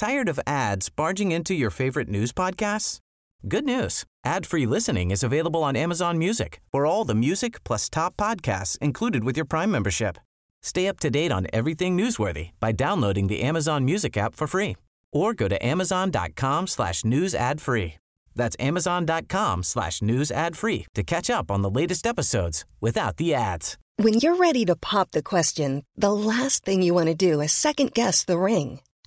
Tired of ads barging into your favorite news podcasts? Good news. Ad-free listening is available on Amazon Music for all the music plus top podcasts included with your Prime membership. Stay up to date on everything newsworthy by downloading the Amazon Music app for free or go to amazon.com slash news ad free. That's amazon.com slash news ad free to catch up on the latest episodes without the ads. When you're ready to pop the question, the last thing you want to do is second guess the ring.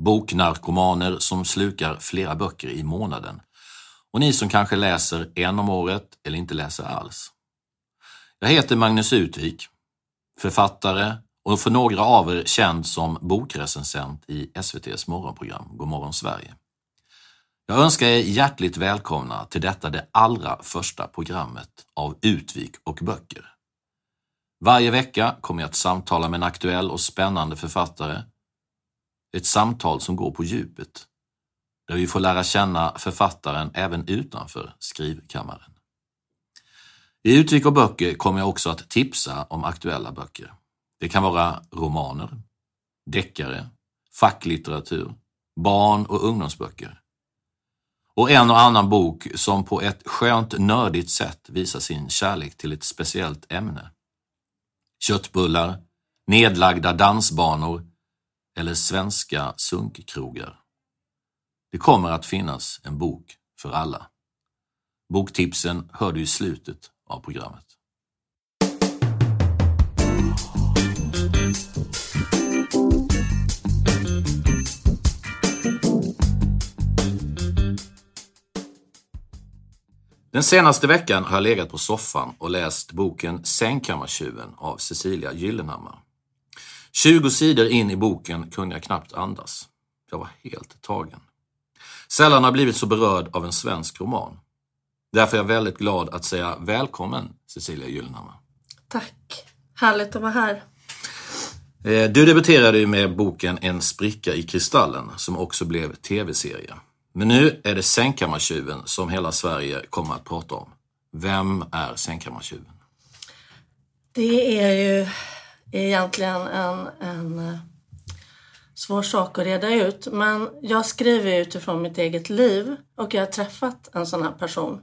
Boknarkomaner som slukar flera böcker i månaden. Och ni som kanske läser en om året eller inte läser alls. Jag heter Magnus Utvik, författare och för några av er känd som bokrecensent i SVTs morgonprogram Godmorgon Sverige. Jag önskar er hjärtligt välkomna till detta det allra första programmet av Utvik och böcker. Varje vecka kommer jag att samtala med en aktuell och spännande författare. Ett samtal som går på djupet, där vi får lära känna författaren även utanför skrivkammaren. I Utvik och böcker kommer jag också att tipsa om aktuella böcker. Det kan vara romaner, deckare, facklitteratur, barn och ungdomsböcker. Och en och annan bok som på ett skönt nördigt sätt visar sin kärlek till ett speciellt ämne. Köttbullar, nedlagda dansbanor eller svenska sunkkrogar. Det kommer att finnas en bok för alla. Boktipsen hör du i slutet av programmet. Den senaste veckan har jag legat på soffan och läst boken Sängkammartjuven av Cecilia Gyllenhammar. 20 sidor in i boken kunde jag knappt andas. Jag var helt tagen. Sällan har blivit så berörd av en svensk roman. Därför är jag väldigt glad att säga välkommen Cecilia Gyllenhammar. Tack. Härligt att vara här. Eh, du debuterade ju med boken En spricka i kristallen som också blev tv-serie. Men nu är det Sängkammartjuven som hela Sverige kommer att prata om. Vem är Sängkammartjuven? Det är ju är egentligen en, en eh, svår sak att reda ut. Men jag skriver utifrån mitt eget liv och jag har träffat en sån här person.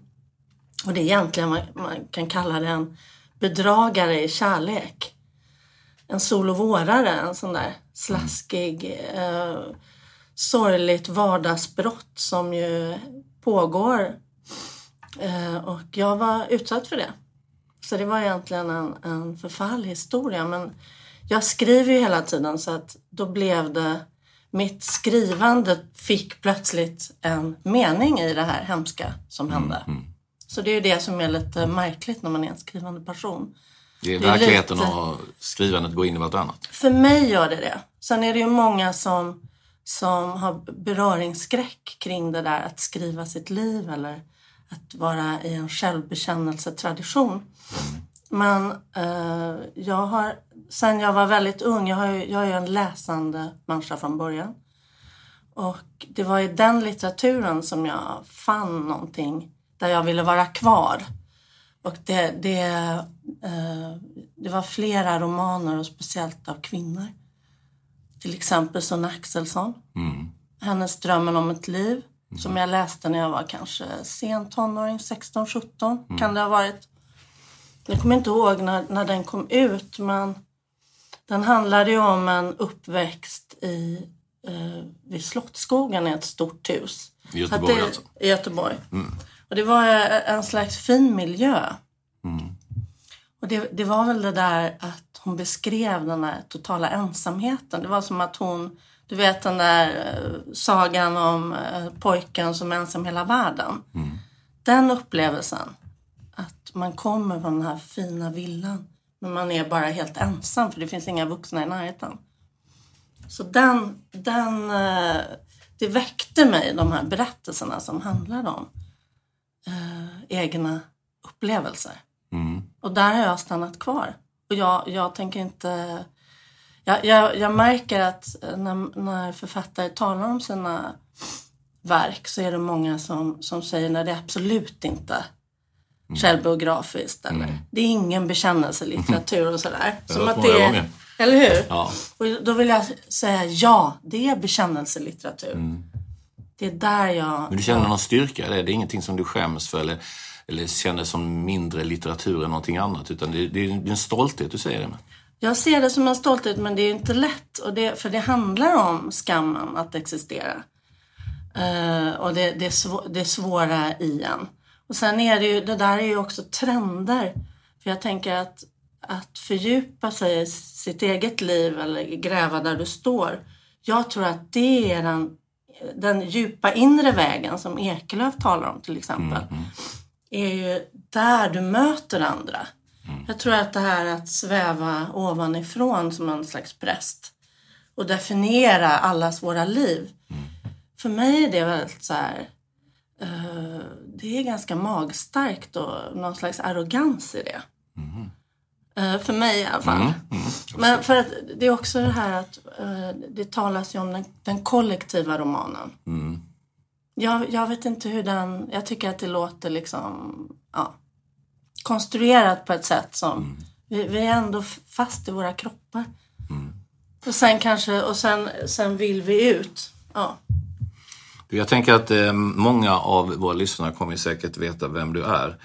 Och det är egentligen, man, man kan kalla det en bedragare i kärlek. En sol och vårare, en sån där slaskig, eh, sorgligt vardagsbrott som ju pågår. Eh, och jag var utsatt för det. Så det var egentligen en, en förfärlig historia. Men jag skriver ju hela tiden så att då blev det mitt skrivande fick plötsligt en mening i det här hemska som hände. Mm. Så det är ju det som är lite märkligt när man är en skrivande person. Det är Det är verkligheten lite- och skrivandet går in i vartannat. För mig gör det det. Sen är det ju många som, som har beröringsskräck kring det där att skriva sitt liv eller att vara i en självbekännelsetradition. Men eh, jag har, sen jag var väldigt ung, jag, har jag är en läsande människa från början. Och det var i den litteraturen som jag fann någonting där jag ville vara kvar. Och det, det, eh, det var flera romaner och speciellt av kvinnor. Till exempel Sunne Axelsson. Hennes Drömmen om ett liv. Som jag läste när jag var kanske sen tonåring, 16-17 kan det ha varit. Jag kommer inte ihåg när, när den kom ut men den handlade ju om en uppväxt i, eh, vid Slottsskogen i ett stort hus. I Göteborg det, alltså? I Göteborg. Och det var eh, en slags fin miljö. Och det, det var väl det där att hon beskrev den där totala ensamheten. Det var som att hon, du vet den där eh, sagan om eh, pojken som är ensam hela världen. Den upplevelsen, att man kommer från den här fina villan men man är bara helt ensam för det finns inga vuxna i närheten. Så den, den, eh, det väckte mig, de här berättelserna som handlar om eh, egna upplevelser. Mm. Och där har jag stannat kvar. Och jag, jag tänker inte... Jag, jag, jag märker att eh, när, när författare talar om sina verk så är det många som, som säger när det är absolut inte självbiografiskt. Eller, Det är ingen bekännelselitteratur och sådär. Som att det är, eller hur? Ja. Och då vill jag säga ja, det är bekännelselitteratur. Det är där jag... Mm. Men du känner någon styrka i det? Det är ingenting som du skäms för eller, eller känner som mindre litteratur än någonting annat. Utan det, det är en stolthet du säger det med. Jag ser det som en stolthet men det är inte lätt. Och det, för det handlar om skammen att existera. Eh, och det, det, svå, det svåra i en. Och sen är det ju, det där är ju också trender. För jag tänker att, att fördjupa sig i sitt eget liv eller gräva där du står. Jag tror att det är den, den djupa inre vägen som Ekelöf talar om till exempel. Är ju där du möter andra. Jag tror att det här att sväva ovanifrån som en slags präst och definiera allas våra liv. För mig är det väldigt så här, eh, det är ganska magstarkt och någon slags arrogans i det. Eh, för mig i alla fall. Men för att det är också det här att eh, det talas ju om den, den kollektiva romanen. Jag, jag vet inte hur den, jag tycker att det låter liksom, ja, konstruerat på ett sätt som, vi, vi är ändå fast i våra kroppar. Och sen kanske, och sen, sen vill vi ut. Ja. Jag tänker att eh, många av våra lyssnare kommer säkert veta vem du är.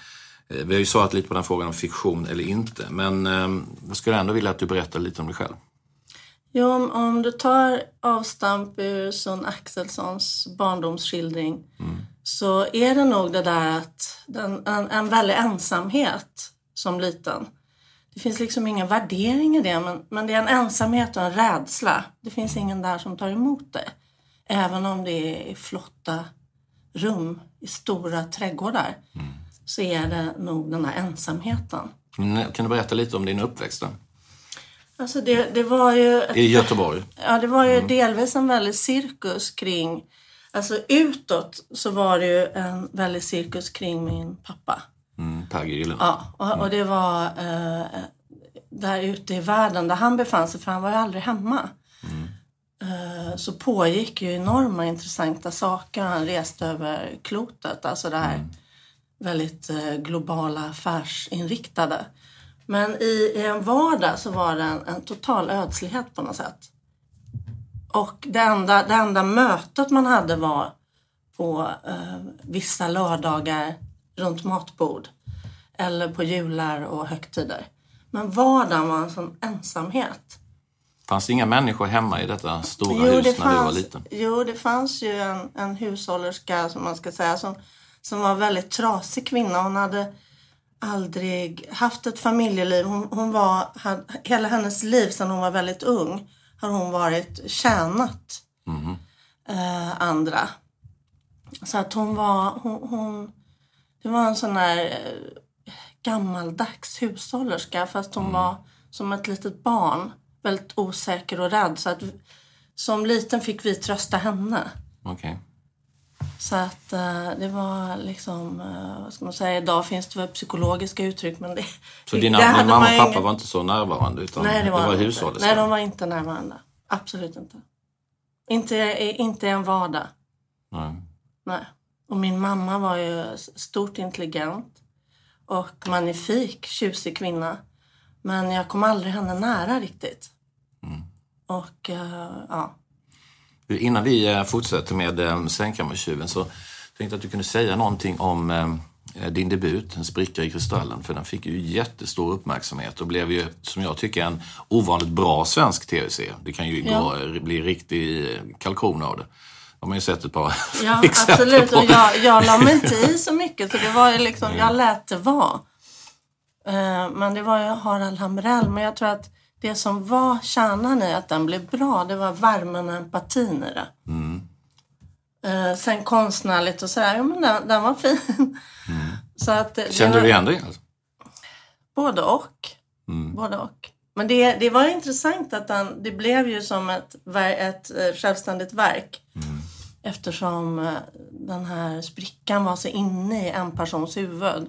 Eh, vi har ju svarat lite på den frågan om fiktion eller inte. Men eh, jag skulle ändå vilja att du berättar lite om dig själv. Jo, om, om du tar avstamp ur Sun Axelssons barndomsskildring så är det nog det där att den, en, en väldig ensamhet som liten. Det finns liksom ingen värdering i det men, men det är en ensamhet och en rädsla. Det finns ingen där som tar emot dig. Även om det är flotta rum i stora trädgårdar så är det nog den här ensamheten. Kan du berätta lite om din uppväxt då? Alltså det, det var ju... I Göteborg? Ja, det var ju delvis en väldig cirkus kring... Alltså utåt så var det ju en väldig cirkus kring min pappa. Mm. Gyllenhammar. Ja, och, och det var eh, där ute i världen där han befann sig, för han var ju aldrig hemma. Eh, så pågick ju enorma intressanta saker. Han reste över klotet, alltså det här väldigt eh, globala affärsinriktade. Men i, i en vardag så var det en, en total ödslighet på något sätt. Och det enda, det enda mötet man hade var på eh, vissa lördagar runt matbord. Eller på jular och högtider. Men vardagen var en sån ensamhet. Fanns det inga människor hemma i detta stora hus när du var liten? Jo, det fanns ju en, en hushållerska som man ska säga som, som var en väldigt trasig kvinna. Hon hade aldrig haft ett familjeliv. Hon, hon var, hade, hela hennes liv sedan hon var väldigt ung har hon varit tjänat eh, andra. Så att hon var, hon, hon, det var en sån här eh, gammaldags hushållerska fast hon var som ett litet barn. Väldigt osäker och rädd. Så att som liten fick vi trösta henne. Okej. Så att eh, det var liksom, eh, vad ska man säga, idag finns det väl psykologiska uttryck men det... Så dina, det din mamma och pappa ingen- var inte så närvarande utan Nej, det var, det var hushållet? Nej, de var inte närvarande. Absolut inte. Inte, i- inte en vardag. Nej. Nej. Och min mamma var ju stort intelligent och magnifik, tjusig kvinna. Men jag kom aldrig henne nära riktigt. Och eh, ja. Innan vi eh, fortsätter med eh, Sängkammartjuven så tänkte jag att du kunde säga någonting om eh, din debut, En spricka i kristallen. För den fick ju jättestor uppmärksamhet och blev ju, som jag tycker, en ovanligt bra svensk tv-serie. Det kan ju Ja. gå, bli riktig kalkon av det. De har ju sett ett par Ja, absolut. på. Och jag, jag la mig inte i så mycket. Så det var ju liksom, jag lät det vara. Men det var ju Harald Hamrell. Men jag tror att det som var kärnan i att den blev bra, det var värmen och empatin i det. Eh, Sen konstnärligt och sådär, ja men den, den var fin. Så att det, det Kände var, du igen dig? Alltså? Både och. Både och. Men det, det var intressant att den, det blev ju som ett, ett eh, självständigt verk. Eftersom eh, den här sprickan var så inne i en persons huvud.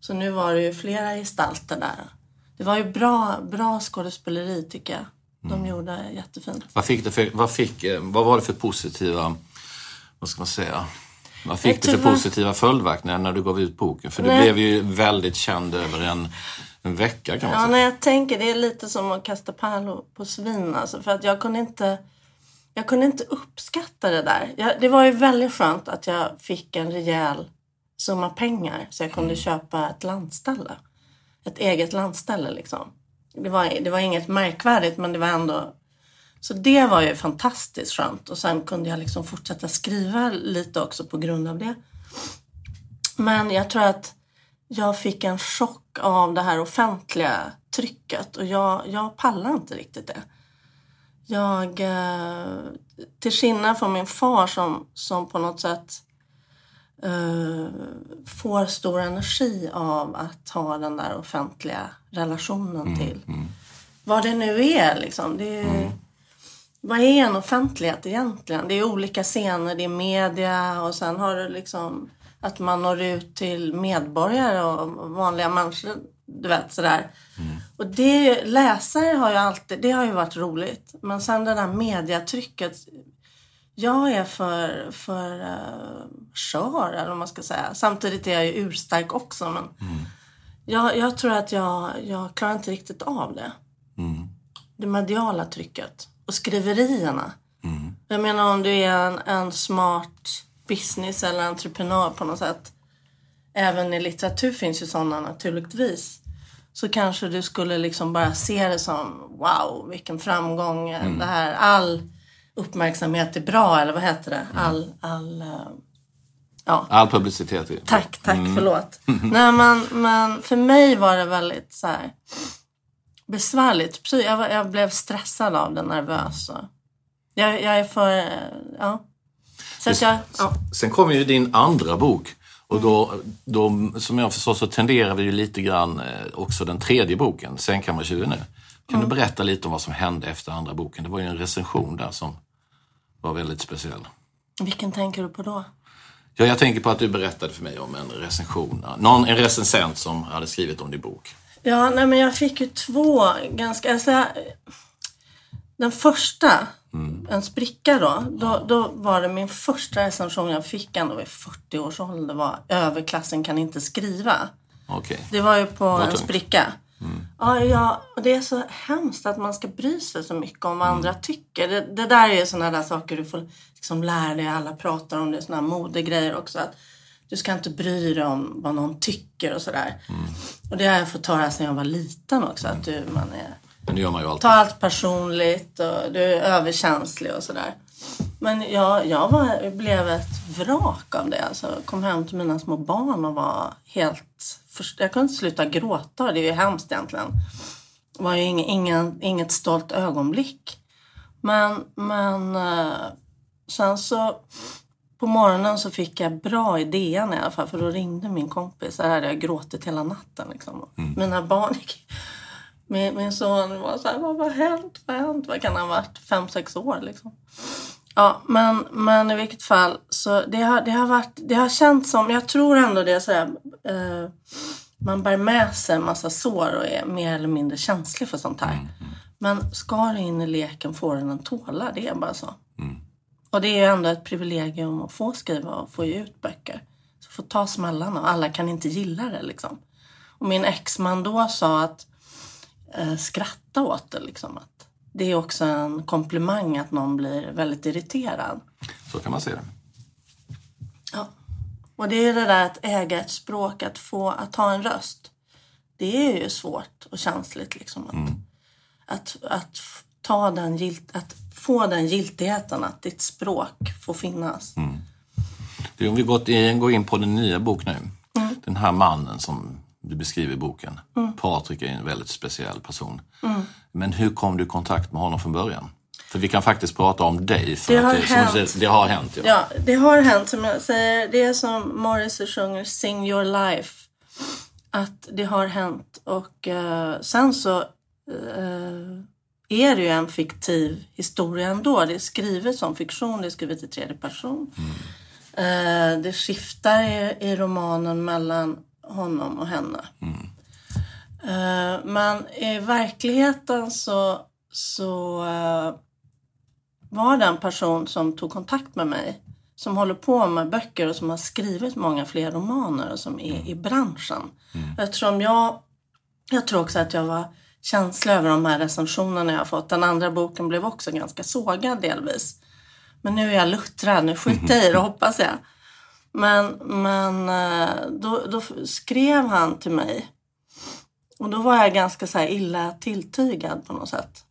Så nu var det ju flera gestalter där. Det var ju bra, bra skådespeleri tycker jag. De Mm. gjorde jättefint. Vad, fick det för, vad, fick, eh, vad var det för positiva, vad ska man säga, vad fick det för positiva följdverkningar när du gav ut boken? För du Nej. blev ju väldigt känd över en, en vecka kan man Ja, säga. när jag tänker, det är lite som att kasta pärlor på svin. Alltså, för att jag kunde inte, jag kunde inte uppskatta det där. Jag, det var ju väldigt skönt att jag fick en rejäl summa pengar så jag kunde köpa ett landställe. Ett eget landställe liksom. Det var, det var inget märkvärdigt men det var ändå... Så det var ju fantastiskt skönt och sen kunde jag liksom fortsätta skriva lite också på grund av det. Men jag tror att jag fick en chock av det här offentliga trycket och jag, jag pallar inte riktigt det. Jag, eh, till skillnad från min far som, som på något sätt eh, får stor energi av att ha den där offentliga relationen till vad det nu är liksom. Det är, Vad är en offentlighet egentligen? Det är olika scener, det är media och sen har du liksom att man når ut till medborgare och vanliga människor. Du vet sådär. Och det, läsare har ju alltid, det har ju varit roligt. Men sen det där mediatrycket. Jag är för, för uh, skör eller vad man ska säga. Samtidigt är jag ju urstark också. Men jag, jag tror att jag, jag klarar inte riktigt av det. Det mediala trycket. Och skriverierna. Jag menar om du är en, en smart business eller entreprenör på något sätt. Även i litteratur finns ju sådana naturligtvis. Så kanske du skulle liksom bara se det som wow, vilken framgång. Det här, all uppmärksamhet är bra, eller vad heter det? All, all, eh, ja. All publicitet. är- Tack, tack, förlåt. Nej, men, men för mig var det väldigt så här, besvärligt. Jag, var- jag blev stressad av det, nervös. Och jag, jag är för... eh, Ja. Så att jag... Ja. Sen kom ju din andra bok och då, då som jag förstår så tenderar vi ju lite grann eh, också den tredje boken, Sängkammartjuven nu. Kan du berätta lite om vad som hände efter andra boken? Det var ju en recension där som var väldigt speciell. Vilken tänker du på då? Ja, jag tänker på att du berättade för mig om en recension. Någon, en recensent som hade skrivit om din bok. Ja, nej, men jag fick ju två ganska... Alltså, den första, en spricka då, då, då var det min första recension jag fick ändå vid 40 års ålder var överklassen kan inte skriva. Okej. Det var ju på en tungt. Spricka. Ja, ja, och det är så hemskt att man ska bry sig så mycket om vad andra tycker. Det, det där är ju sådana där saker du får liksom lära dig. Alla pratar om det, sådana här modegrejer också. Att du ska inte bry dig om vad någon tycker och sådär. Och det har jag fått höra sedan jag var liten också. Att du, man är, Men det gör man ju alltid. tar allt personligt och du är överkänslig och sådär. Men jag, jag var, blev ett vrak av det. Alltså, jag kom hem till mina små barn och var helt... Först, jag kunde inte sluta gråta. Det är ju hemskt egentligen. Det var ju ingen, ingen, inget stolt ögonblick. Men, men eh, sen så på morgonen så fick jag bra idén i alla fall. För då ringde min kompis. Där hade jag gråtit hela natten. Liksom. Mina barn gick... Min, min son var så här, vad har hänt? Vad har hänt? Vad kan han ha varit? Fem, sex år liksom. Ja, men, men i vilket fall så det har, det har varit, det har känts som, jag tror ändå det är så här, eh, man bär med sig en massa sår och är mer eller mindre känslig för sånt här. Men ska du in i leken får den en tåla, det är bara så. Och det är ju ändå ett privilegium att få skriva och få ge ut böcker. Så få ta smällarna och alla kan inte gilla det liksom. Och min exman då sa att eh, skratta åt det liksom. Att det är också en komplimang att någon blir väldigt irriterad. Så kan man se det. Ja. Och det är det där att äga ett språk, att få, att ha en röst. Det är ju svårt och känsligt liksom. Att, att, att f- ta den gilt, att få den giltigheten att ditt språk får finnas. Du, om vi gått in, går in på din nya bok nu. Den här mannen som du beskriver i boken. Patrik är en väldigt speciell person. Men hur kom du i kontakt med honom från början? För vi kan faktiskt prata om dig. För Det att har det, hänt. det har hänt. Ja. Ja, det har hänt som jag säger. Det är som Morrissey sjunger Sing your life. Att det har hänt. Och eh, sen så... eh, är det ju en fiktiv historia ändå. Det är skrivet som fiktion, det är skrivet i tredje person. Eh, det skiftar i, i romanen mellan honom och henne. Eh, men i verkligheten så, så eh, var det en person som tog kontakt med mig som håller på med böcker och som har skrivit många fler romaner och som är i branschen. Eftersom jag, jag tror också att jag var känslig över de här recensionerna jag har fått. Den andra boken blev också ganska sågad delvis. Men nu är jag luttrad, nu skiter jag i det hoppas jag. Men, men eh, då, då skrev han till mig. Och då var jag ganska så illa tilltygad på något sätt.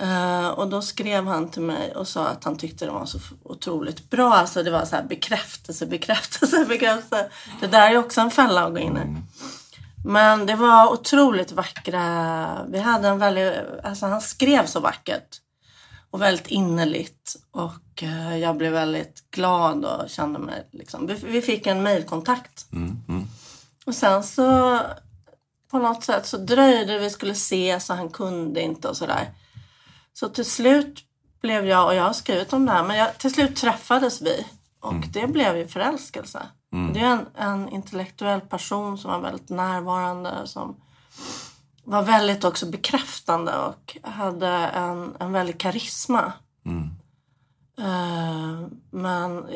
Eh, och då skrev han till mig och sa att han tyckte det var så otroligt bra. Alltså det var så här bekräftelse, bekräftelse, bekräftelse. Det där är också en fälla att gå in i. Men det var otroligt vackra. Vi hade en väldigt, alltså han skrev så vackert. Och väldigt innerligt. Och eh, jag blev väldigt glad och kände mig liksom. Vi, vi fick en mejlkontakt. Och sen så på något sätt så dröjde vi skulle se så han kunde inte och sådär. Så till slut blev jag, och jag har skrivit om det här, men jag, till slut träffades vi. Och det blev ju förälskelse. Det är en, en intellektuell person som var väldigt närvarande, som var väldigt också bekräftande och hade en, en väldig karisma. Eh, men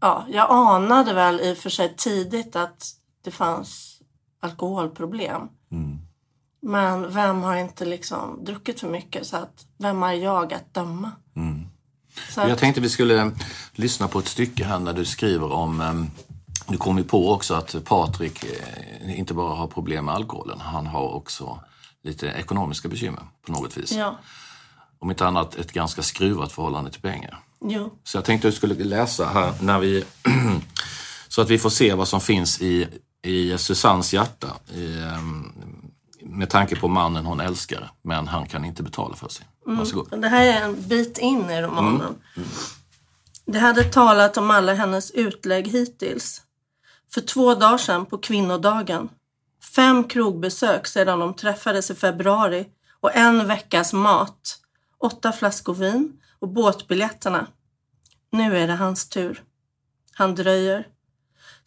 ja, jag anade väl i och för sig tidigt att det fanns alkoholproblem. Men vem har inte liksom druckit för mycket? Så att, vem är jag att döma? Så att, Jag tänkte vi skulle lyssna på ett stycke här när du skriver om em, du kom ju på också att Patrik eh, inte bara har problem med alkoholen, han har också lite ekonomiska bekymmer på något vis. ja, Om inte annat ett ganska skruvat förhållande till pengar. jo, Så jag tänkte att du skulle läsa här när vi, så att vi får se vad som finns i, i Susannes hjärta. I, em, med tanke på mannen hon älskar, men han kan inte betala för sig. Varsågod. det här är en bit in i romanen. Det hade talat om alla hennes utlägg hittills. För två dagar sedan på kvinnodagen. Fem krogbesök sedan de träffades i februari och en veckas mat. Åtta flaskor vin och båtbiljetterna. Nu är det hans tur. Han dröjer.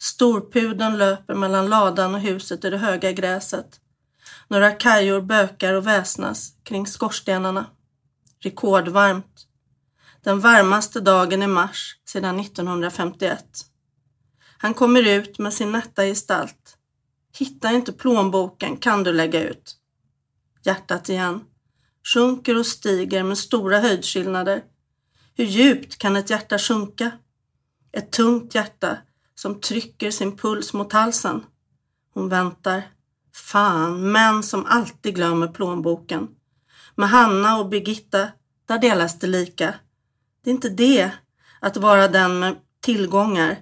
Storpudeln löper mellan ladan och huset i det höga gräset. Några kajor bökar och väsnas kring skorstenarna. Rekordvarmt. Den varmaste dagen i mars sedan 1951. Han kommer ut med sin nätta gestalt. Hittar inte plånboken kan du lägga ut. Hjärtat igen. Sjunker och stiger med stora höjdskillnader. Hur djupt kan ett hjärta sjunka? Ett tungt hjärta som trycker sin puls mot halsen. Hon väntar. Fan, män som alltid glömmer plånboken. Med Hanna och Birgitta, där delas det lika. Det är inte det, att vara den med tillgångar.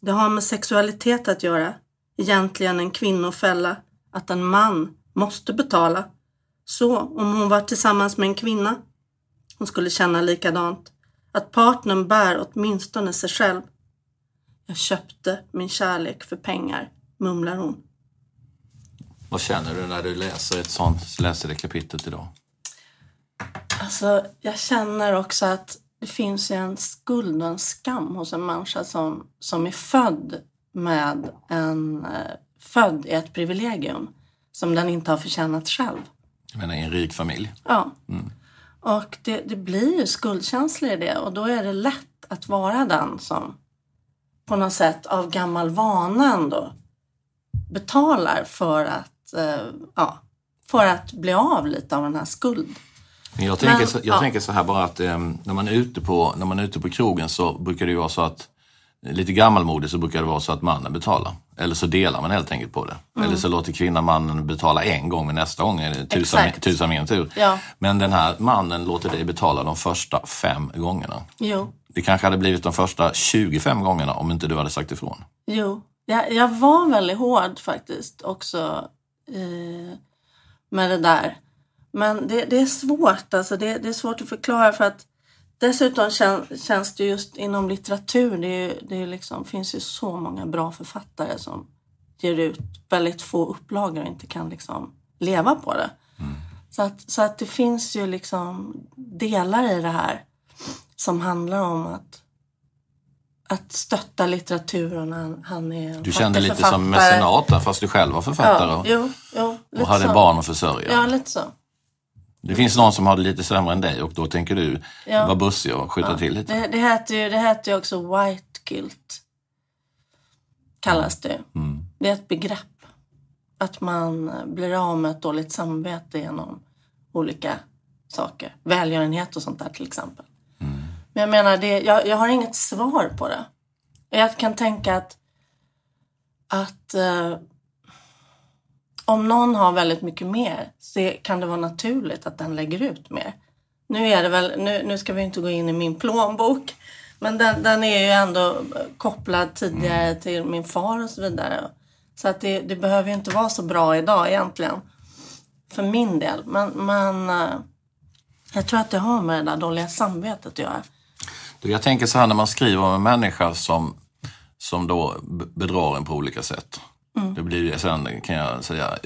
Det har med sexualitet att göra. Egentligen en kvinnofälla. Att en man måste betala. Så om hon var tillsammans med en kvinna. Hon skulle känna likadant. Att partnern bär åtminstone sig själv. Jag köpte min kärlek för pengar, mumlar hon. Vad känner du när du läser ett sånt, läser det kapitlet idag? Alltså, jag känner också att det finns ju en skuld och en skam hos en människa som, som är född med en, eh, född i ett privilegium som den inte har förtjänat själv. Jag menar i en rik familj. Ja. Och det, det blir ju skuldkänslor i det och då är det lätt att vara den som på något sätt av gammal vana ändå betalar för att, eh, ja, för att bli av lite av den här skuld. Men jag tänker, Men, så, jag ja. tänker så här bara att eh, när, man är ute på, när man är ute på krogen så brukar det ju vara så att lite gammalmodigt så brukar det vara så att mannen betalar. Eller så delar man helt enkelt på det. Mm. Eller så låter kvinnan mannen betala en gång men nästa gång är det tusan, tusan min tur. Ja. Men den här mannen låter dig betala de första fem gångerna. Jo, Det kanske hade blivit de första 25 gångerna om inte du hade sagt ifrån. jo. Jag, jag var väldigt hård faktiskt också eh, med det där. Men det, det är svårt, alltså det, det är svårt att förklara för att dessutom kän, känns det just inom litteratur, det, är, det är liksom, finns ju så många bra författare som ger ut väldigt få upplagor och inte kan liksom leva på det. Så att, så att det finns ju liksom delar i det här som handlar om att, att stötta litteraturen. Han, han är Du kände lite författare. som mecenat där, fast du själv var författare Ja, och, jo, jo, och hade så. barn att försörja. Ja, lite så. Det finns någon som har det lite sämre än dig och då tänker du Ja. vara bussig och skjuta till lite. Det, det, heter ju, det heter ju också white guilt. Kallas det. Mm. Det är ett begrepp. Att man blir av med ett dåligt samvete genom olika saker. Välgörenhet och sånt där till exempel. Mm. Men jag menar, det, jag, jag har inget svar på det. Jag kan tänka att, att eh, om någon har väldigt mycket mer så kan det vara naturligt att den lägger ut mer. Nu, är det väl, nu, nu ska vi inte gå in i min plånbok. Men den, den är ju ändå kopplad tidigare till min far och så vidare. Så att det, det behöver ju inte vara så bra idag egentligen. För min del. Men, men eh, jag tror att det har med det där dåliga samvetet att göra. Du, Jag tänker så här när man skriver om en människa som, som då bedrar en på olika sätt. Mm. Det blir ju sen, kan jag säga,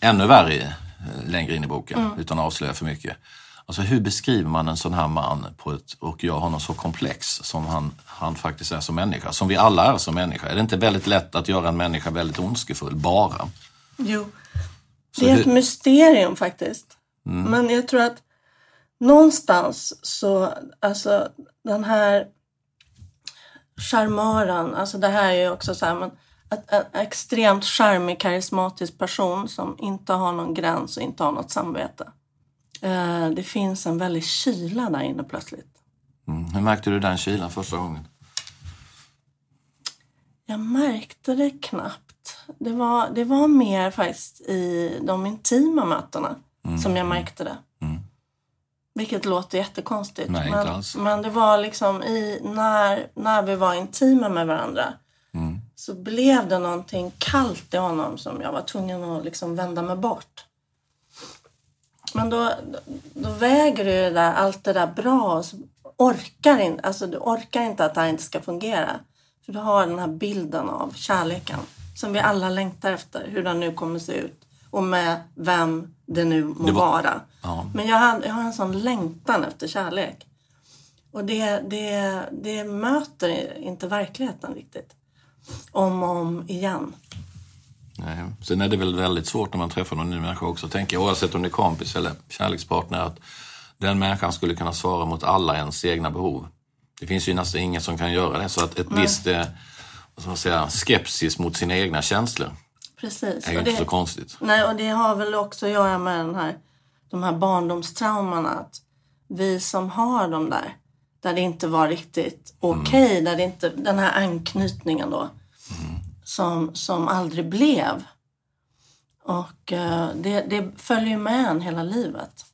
ännu värre längre in i boken, Mm. utan att avslöja för mycket. Alltså hur beskriver man en sån här man på ett, och gör honom så komplex som han, han faktiskt är som människa, som vi alla är som människa? Är det inte väldigt lätt att göra en människa väldigt ondskefull, bara? Jo. Så Det är ett hur- mysterium faktiskt. Men jag tror att någonstans så, alltså den här charmören, alltså det här är ju också så här, men att en extremt charmig, karismatisk person som inte har någon gräns och inte har något samvete. Eh, Det finns en väldig kyla där inne plötsligt. Mm. Hur märkte du den kylan första gången? Jag märkte det knappt. Det var, det var mer faktiskt i de intima mötena som jag märkte det. Vilket låter jättekonstigt. Nej, inte men, alls. men det var liksom i, när, när vi var intima med varandra Mm. så blev det någonting kallt i honom som jag var tvungen att liksom vända mig bort. Men då, då väger du det där, allt det där bra och så orkar inte, alltså du orkar inte att det här inte ska fungera. För du har den här bilden av kärleken som vi alla längtar efter, hur den nu kommer se ut och med vem det nu må Det var- vara. Ja. Men jag har, jag har en sån längtan efter kärlek. Och det, det, det möter inte verkligheten riktigt. Om och om igen. Nej. Sen är det väl väldigt svårt när man träffar någon ny människa också, tänker jag, oavsett om det är kompis eller kärlekspartner, att den människan skulle kunna svara mot alla ens egna behov. Det finns ju nästan ingen som kan göra det, så att ett visst eh, vad ska man säga, skepsis mot sina egna känslor Precis. är ju Och inte det, så konstigt. nej, och det har väl också att göra med den här, de här barndomstraumorna. Att vi som har dem där, där det inte var riktigt okej, där det inte, den här anknytningen då, som, som aldrig blev. Och eh, det, det följer ju med en hela livet.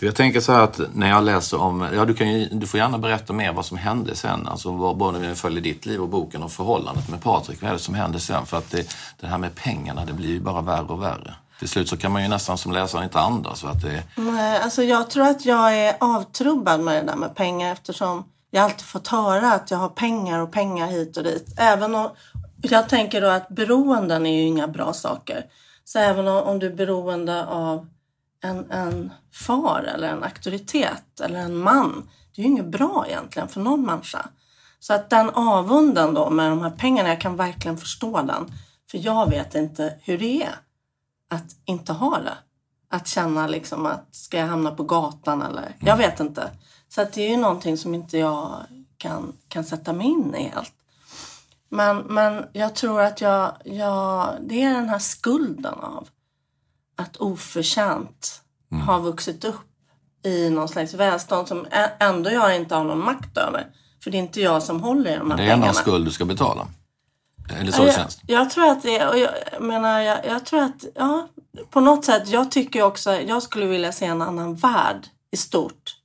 Du, Jag tänker så här att när jag läser om, ja du, kan ju, du får gärna berätta mer vad som hände sen, alltså vad, både när vi följer ditt liv och boken och förhållandet med Patrik, vad är det som hände sen? För att det, det här med pengarna, det blir ju bara värre och värre. Till slut så kan man ju nästan som läsare inte andas. För att det, Nej, alltså jag tror att jag är avtrubbad med det där med pengar eftersom jag alltid fått höra att jag har pengar och pengar hit och dit. Även om, jag tänker då att beroenden är ju inga bra saker. Så även om, om du är beroende av en, en far eller en auktoritet eller en man. Det är ju inget bra egentligen för någon människa. Så att den avunden då med de här pengarna, jag kan verkligen förstå den. För jag vet inte hur det är att inte ha det. Att känna liksom att ska jag hamna på gatan eller? Jag vet inte. Så att det är ju någonting som inte jag kan, kan sätta mig in i helt. Men, men jag tror att jag, jag, det är den här skulden av att oförtjänt ha vuxit upp i någon slags välstånd som ändå jag inte har någon makt över. För det är inte jag som håller i de här det är pengarna. en skuld du ska betala. Det så jag, känns? jag tror att det och jag menar, jag, jag tror att, ja, på något sätt, jag tycker också, jag skulle vilja se en annan värld i stort.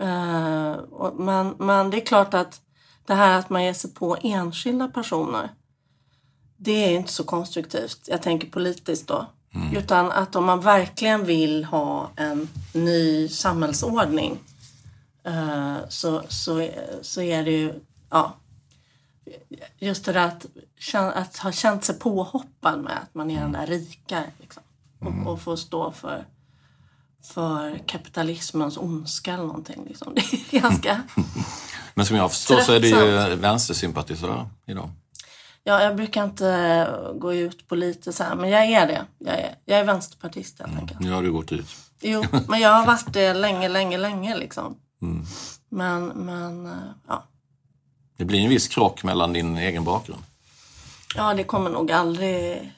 Eh, och, men, men det är klart att det här att man ger sig på enskilda personer, det är inte så konstruktivt. Jag tänker politiskt då. Utan att om man verkligen vill ha en ny samhällsordning eh, så, så, så är det ju, ja, just det där att, att ha känt sig påhoppad med att man är den där rika liksom, och, och får stå för för kapitalismens ondska eller någonting. Liksom. Det är ganska... Men som jag förstår så är du ju vänstersympatisör idag. Ja, jag brukar inte gå ut på lite så här, men jag är det. Jag är, jag är vänsterpartist helt enkelt. Nu har du gått ut. Jo, men jag har varit det länge, länge, länge liksom. Men, men, eh, ja. Det blir en viss krock mellan din egen bakgrund. Ja, det kommer nog aldrig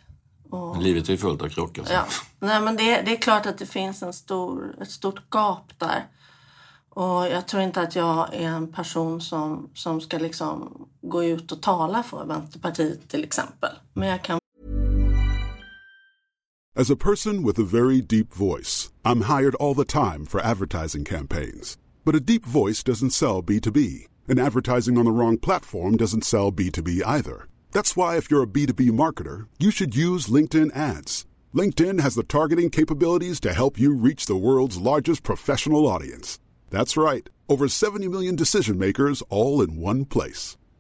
att... Livet är ju fullt av krockar. så. Ja. Nej, men det, det är klart att det finns en stor, ett stort gap där. Och jag tror inte att jag är en person som, som ska liksom gå ut och tala för Vänsterpartiet till exempel. Men jag kan As a person with a very deep voice, I'm hired all the time for advertising campaigns. But a deep voice doesn't sell B2B, and advertising on the wrong platform doesn't sell B2B either. That's why, if you're a B2B marketer, you should use LinkedIn ads. LinkedIn has the targeting capabilities to help you reach the world's largest professional audience. That's right, over 70 million decision makers all in one place.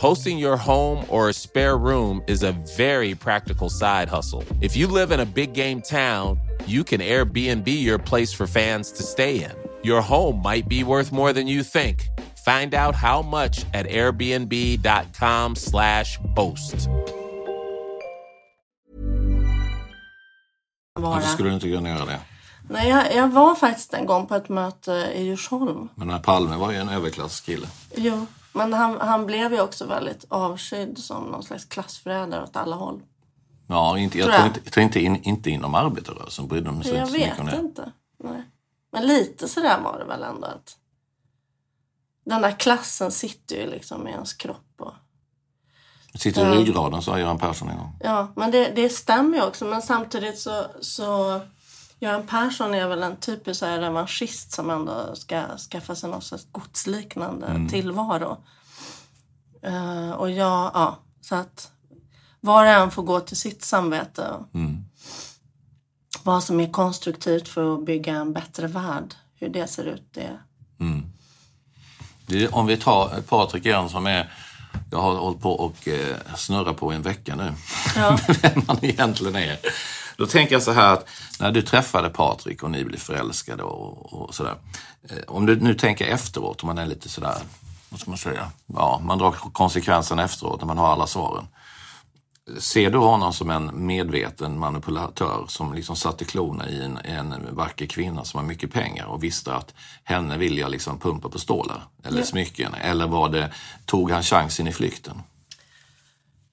Hosting your home or a spare room is a very practical side hustle. If you live in a big game town, you can Airbnb your place for fans to stay in. Your home might be worth more than you think. Find out how much at airbnb.com/slash host. vara... Varför skulle du inte kunna göra det? Nej, jag, jag var faktiskt en gång på ett möte i Djursholm. Men den här Palme var ju en överklasskille. Jo, men han, han blev ju också väldigt avskydd som någon slags klassförrädare åt alla håll. Ja, inte, jag Tror jag. inte, jag tror inte, in, inte inom arbetarrörelsen brydde de sig Jag inte så mycket vet om det. inte. Nej. Men lite sådär var det väl ändå att den där klassen sitter ju liksom i ens kropp. Och, Det sitter i ryggraden, sa Göran Persson en gång. ja, men det, det stämmer ju också. Men samtidigt så, så Göran Persson är väl en typisk revanschist som ändå ska skaffa sig någon sorts godsliknande tillvaro. Eh, och jag, ja, så att var och en får gå till sitt samvete. och Vad som är konstruktivt för att bygga en bättre värld. Hur det ser ut, det... Det, om vi tar Patrik igen som är, jag har hållit på och eh, snurra på en vecka nu, Ja. vem han egentligen är. Då tänker jag så här att när du träffade Patrik och ni blev förälskade och, och sådär. Eh, om du nu tänker efteråt, om man är lite sådär, vad ska man säga, ja, man drar konsekvenserna efteråt när man har alla svaren. Ser du honom som en medveten manipulatör som liksom satte klorna i en, en vacker kvinna som har mycket pengar och visste att henne vill jag liksom pumpa på stålar eller smycken? Eller var det, tog han chansen i flykten?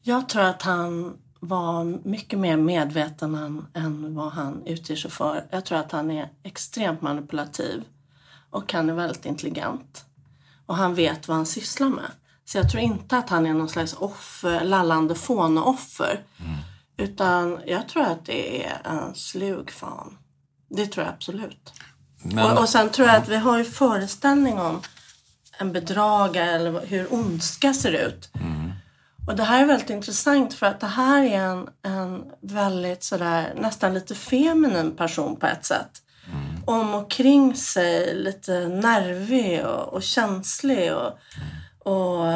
Jag tror att han var mycket mer medveten än, än vad han utger sig för. Jag tror att han är extremt manipulativ och han är väldigt intelligent. Och han vet vad han sysslar med. Så jag tror inte att han är någon slags offer, lallande fåneoffer. Utan jag tror att det är en slug fan. Det tror jag absolut. Men, Och, och sen tror jag att vi har ju föreställning om en bedragare eller hur ondska ser ut. Och det här är väldigt intressant för att det här är en, en väldigt sådär nästan lite feminin person på ett sätt. Om och kring sig lite nervig och, och känslig och, och,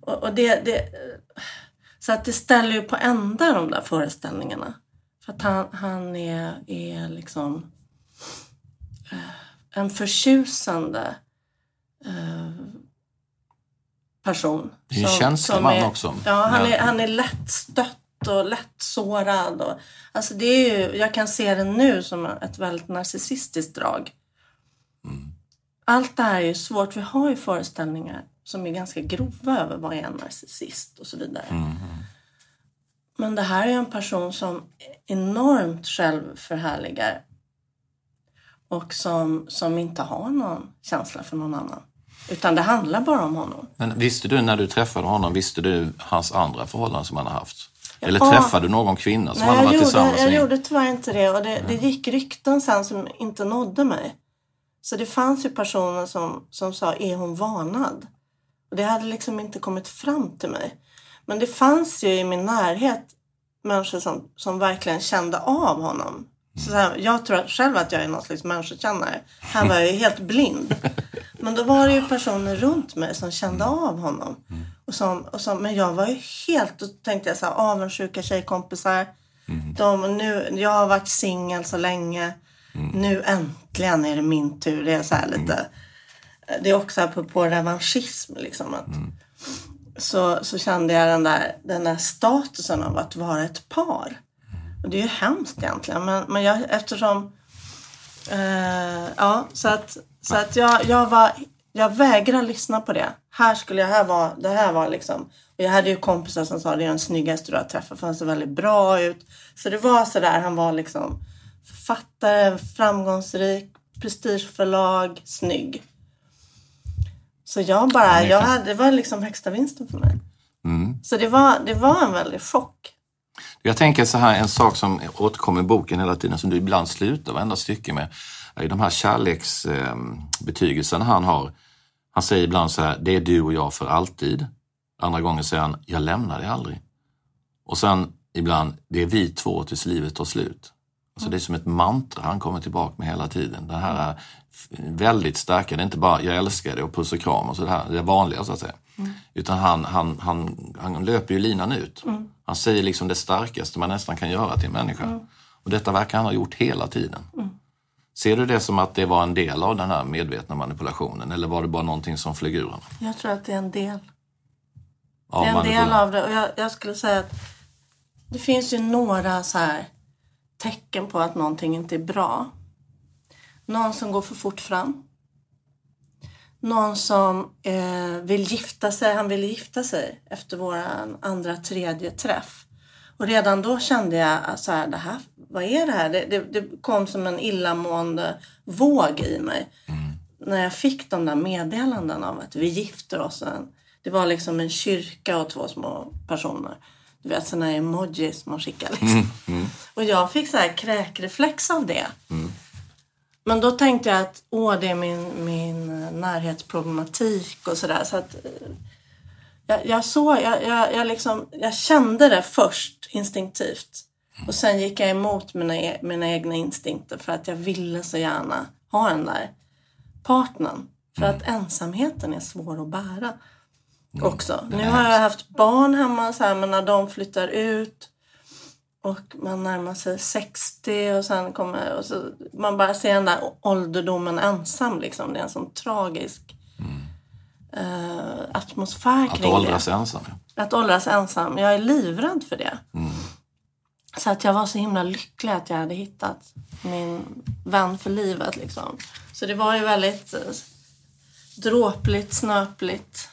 och, och det, det Så att det ställer ju på ända de där föreställningarna. För att han, han är, är liksom eh, en förtjusande eh, person. Det är en känslig man också. Ja, han är, han är lättstött och lättsårad. Och, alltså det är ju, jag kan se det nu som ett väldigt narcissistiskt drag. Allt det här är ju svårt. Vi har ju föreställningar som är ganska grova över vad är en narcissist och så vidare. Men det här är en person som enormt självförhärligar och som, som inte har någon känsla för någon annan. Utan det handlar bara om honom. Men visste du när du träffade honom, visste du hans andra förhållanden som han har haft? Eller Ja. träffade du någon kvinna som Nej, han har jag, varit gjorde, tillsammans jag med? gjorde tyvärr inte det och det, det gick rykten sen som inte nådde mig. Så det fanns ju personer som, som sa, är hon varnad? Och det hade liksom inte kommit fram till mig. Men det fanns ju i min närhet människor som, som verkligen kände av honom. Så här, jag tror själv att jag är någon slags människokännare. Här var jag ju helt blind. Men då var det ju personer runt mig som kände av honom. Och som, och som, men jag var ju helt, då tänkte jag så här, avundsjuka tjejkompisar. De, nu, jag har varit singel så länge. Nu äntligen är det min tur. Det är så här lite, det är också apropå revanschism liksom. Att, så, så kände jag den där, den där statusen av att vara ett par. Och det är ju hemskt egentligen. Men, men jag, eftersom... Eh, ja, så att, så att jag, jag var... Jag vägrar lyssna på det. Här skulle jag... Här var, det här var liksom... Och jag hade ju kompisar som sa det är den snyggaste du har träffat för han ser väldigt bra ut. Så det var så där, han var liksom författare, framgångsrik, prestigeförlag, snygg. Så jag bara, jag hade, det var liksom högsta vinsten för mig. Så det var, det var en väldig chock. Jag tänker så här, en sak som återkommer i boken hela tiden, som du ibland slutar varenda stycke med, är de här kärleksbetygelserna han har. Han säger ibland så här, det är du och jag för alltid. Andra gången säger han, jag lämnar dig aldrig. Och sen ibland, det är vi två tills livet tar slut. Alltså det är som ett mantra han kommer tillbaka med hela tiden. Det här eh, är väldigt starka, det är inte bara jag älskar dig och puss och kram och så det här, det vanliga så att säga. Utan han, han, han, han löper ju linan ut. Han säger liksom det starkaste man nästan kan göra till en människa. Och detta verkar han ha gjort hela tiden. Ser du det som att det var en del av den här medvetna manipulationen eller var det bara någonting som flög ur honom? Jag tror att det är en del. Av Det är en del av det. Och jag, jag skulle säga att det finns ju några så här tecken på att någonting inte är bra. Någon som går för fort fram. Någon som eh, vill gifta sig. Han vill gifta sig efter vår andra, tredje träff. Och redan då kände jag att så här, det här, vad är det här? Det, det, det kom som en illamående våg i mig. När jag fick de där meddelanden av att vi gifter oss. Det var liksom en kyrka och två små personer. Du vet sådana här emojis man skickar liksom. Och jag fick så här kräkreflex av det. Men då tänkte jag att åh, det är min, min närhetsproblematik och sådär. Så att, eh, jag, jag, såg, jag, jag, jag, liksom, jag kände det först instinktivt. Och sen gick jag emot mina, e- mina egna instinkter för att jag ville så gärna ha den där partnern. För att ensamheten är svår att bära också. Nu har jag haft barn hemma så här, men när de flyttar ut och man närmar sig 60 och sen kommer och så, man bara ser den där ålderdomen ensam liksom. Det är en sån tragisk eh, atmosfär Att kring det. åldras ensam. ja. Att åldras ensam. Jag är livrädd för det. Så att jag var så himla lycklig att jag hade hittat min vän för livet. Liksom. Så det var ju väldigt eh, dråpligt, snöpligt.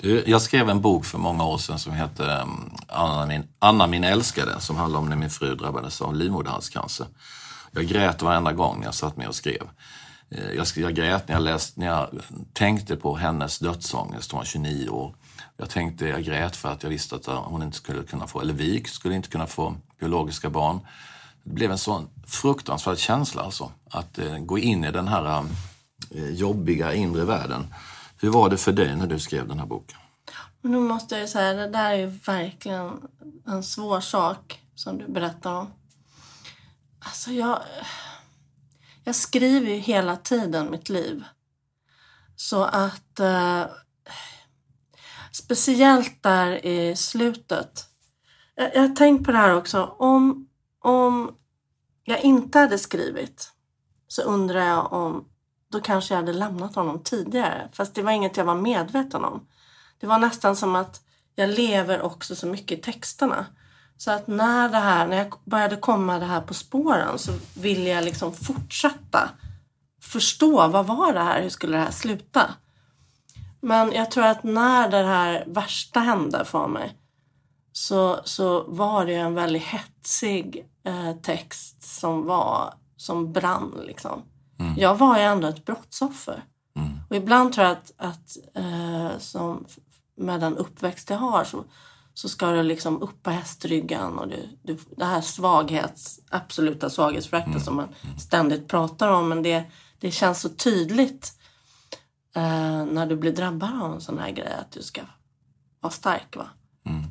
Du, jag skrev en bok för många år sedan som heter um, Anna min, Anna min älskade som handlar om när min fru drabbades av livmoderhalscancer. Jag grät varenda gång jag satt med och skrev. Eh, jag, jag grät när jag, läste, när jag tänkte på hennes dödsångest, hon var 29 år. Jag tänkte, jag grät för att jag visste att hon inte skulle kunna få, eller vi skulle inte kunna få biologiska barn. Det blev en sån fruktansvärd känsla alltså, att eh, gå in i den här um, eh, jobbiga inre världen. Hur var det för dig när du skrev den här boken? Men nu måste jag säga, det där är ju verkligen en svår sak som du berättar om. Alltså jag... Jag skriver ju hela tiden mitt liv. Så att... Eh, speciellt där i slutet. Jag, jag har tänkt på det här också. Om, om jag inte hade skrivit så undrar jag om då kanske jag hade lämnat honom tidigare. Fast det var inget jag var medveten om. Det var nästan som att jag lever också så mycket i texterna. Så att när det här, när jag började komma det här på spåren så ville jag liksom fortsätta förstå vad var det här, hur skulle det här sluta? Men jag tror att när det här värsta hände för mig så, så var det en väldigt hetsig eh, text som var som brann liksom. Mm. Jag var ju ändå ett brottsoffer. Mm. Och ibland tror jag att, att eh, som med den uppväxt jag har så, så ska du liksom upp på hästryggen och du, du, det här svaghets, absoluta svaghetsföraktet mm. som man ständigt pratar om. Men det, det känns så tydligt eh, när du blir drabbad av en sån här grej att du ska vara stark. Va? Mm.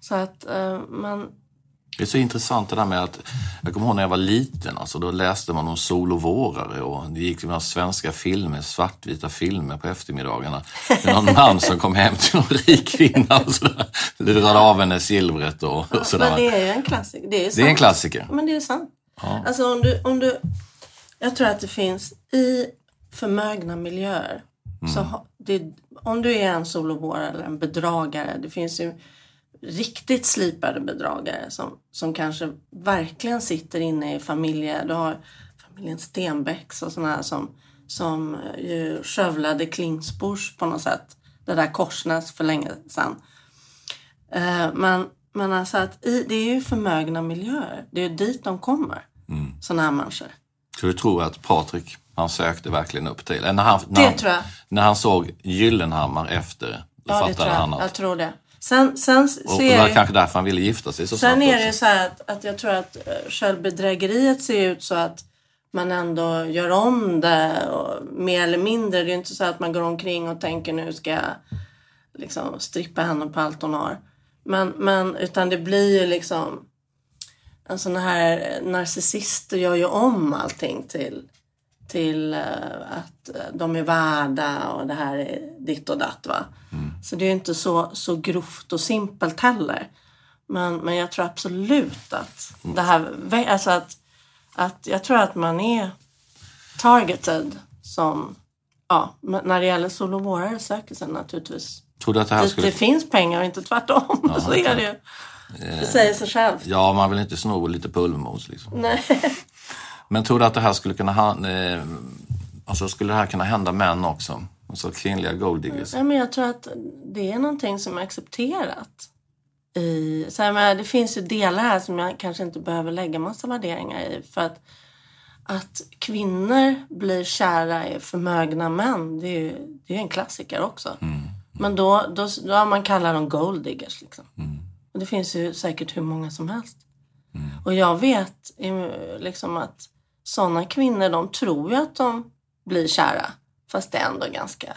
Så att eh, man det är så intressant det där med att, jag kommer ihåg när jag var liten, alltså, då läste man om sol och vårare och det gick några svenska filmer, svartvita filmer på eftermiddagarna. Är någon man som kom hem till någon rik kvinna och sådär, lurade av henne silvret och, och sådär. Men det är ju en klassiker. Det är, det är en klassiker. Men det är sant. Ja. Alltså om du, om du, jag tror att det finns i förmögna miljöer, mm. så det, om du är en sol och vårare eller en bedragare, det finns ju riktigt slipade bedragare som, som kanske verkligen sitter inne i familjer. Du har familjen Stenbecks och sådana här som, som ju skövlade Klingsbors på något sätt. Det där Korsnäs för länge sedan. Eh, men, men alltså att i, det är ju förmögna miljöer. Det är dit de kommer. Mm. Sådana här människor. Så du tror att Patrik, han sökte verkligen upp till? När han, när, jag. När han såg Gyllenhammar efter, då ja, jag. han att... Jag tror det. Sen, sen och, det var kanske därför han ville gifta sig så Sen är det så här att, att jag tror att eh, självbedrägeriet ser ut så att man ändå gör om det och, mer eller mindre. Det är inte så att man går omkring och tänker nu ska jag liksom strippa henne på allt hon har. Men, men utan det blir ju liksom en sån här narcissist gör ju om allting till, till uh, att de är värda och det här är ditt och datt. Va? Mm. Så det är inte så, så grovt och simpelt heller. Men, men jag tror absolut att det här, alltså att, att jag tror att man är targeted som, ja, när det gäller solovårare söker sig naturligtvis. Tror du att det, här skulle... det finns pengar och inte tvärtom. Ja, så är det ju. Det säger sig själv. Ja, man vill inte sno lite pulvermos liksom. Nej. Men tror du att det här skulle kunna, ha, eh, alltså skulle det här kunna hända män också? Alltså kvinnliga golddiggers? Ja, men jag tror att det är någonting som är accepterat. I, så här, men det finns ju delar här som jag kanske inte behöver lägga massa värderingar i. För att, att kvinnor blir kära i förmögna män, det är ju det är en klassiker också. Mm. Mm. Men då, då, då man kallar dem golddiggers. Liksom. Mm. Och det finns ju säkert hur många som helst. Mm. Och jag vet liksom att sådana kvinnor de tror ju att de blir kära. Fast det är ändå ganska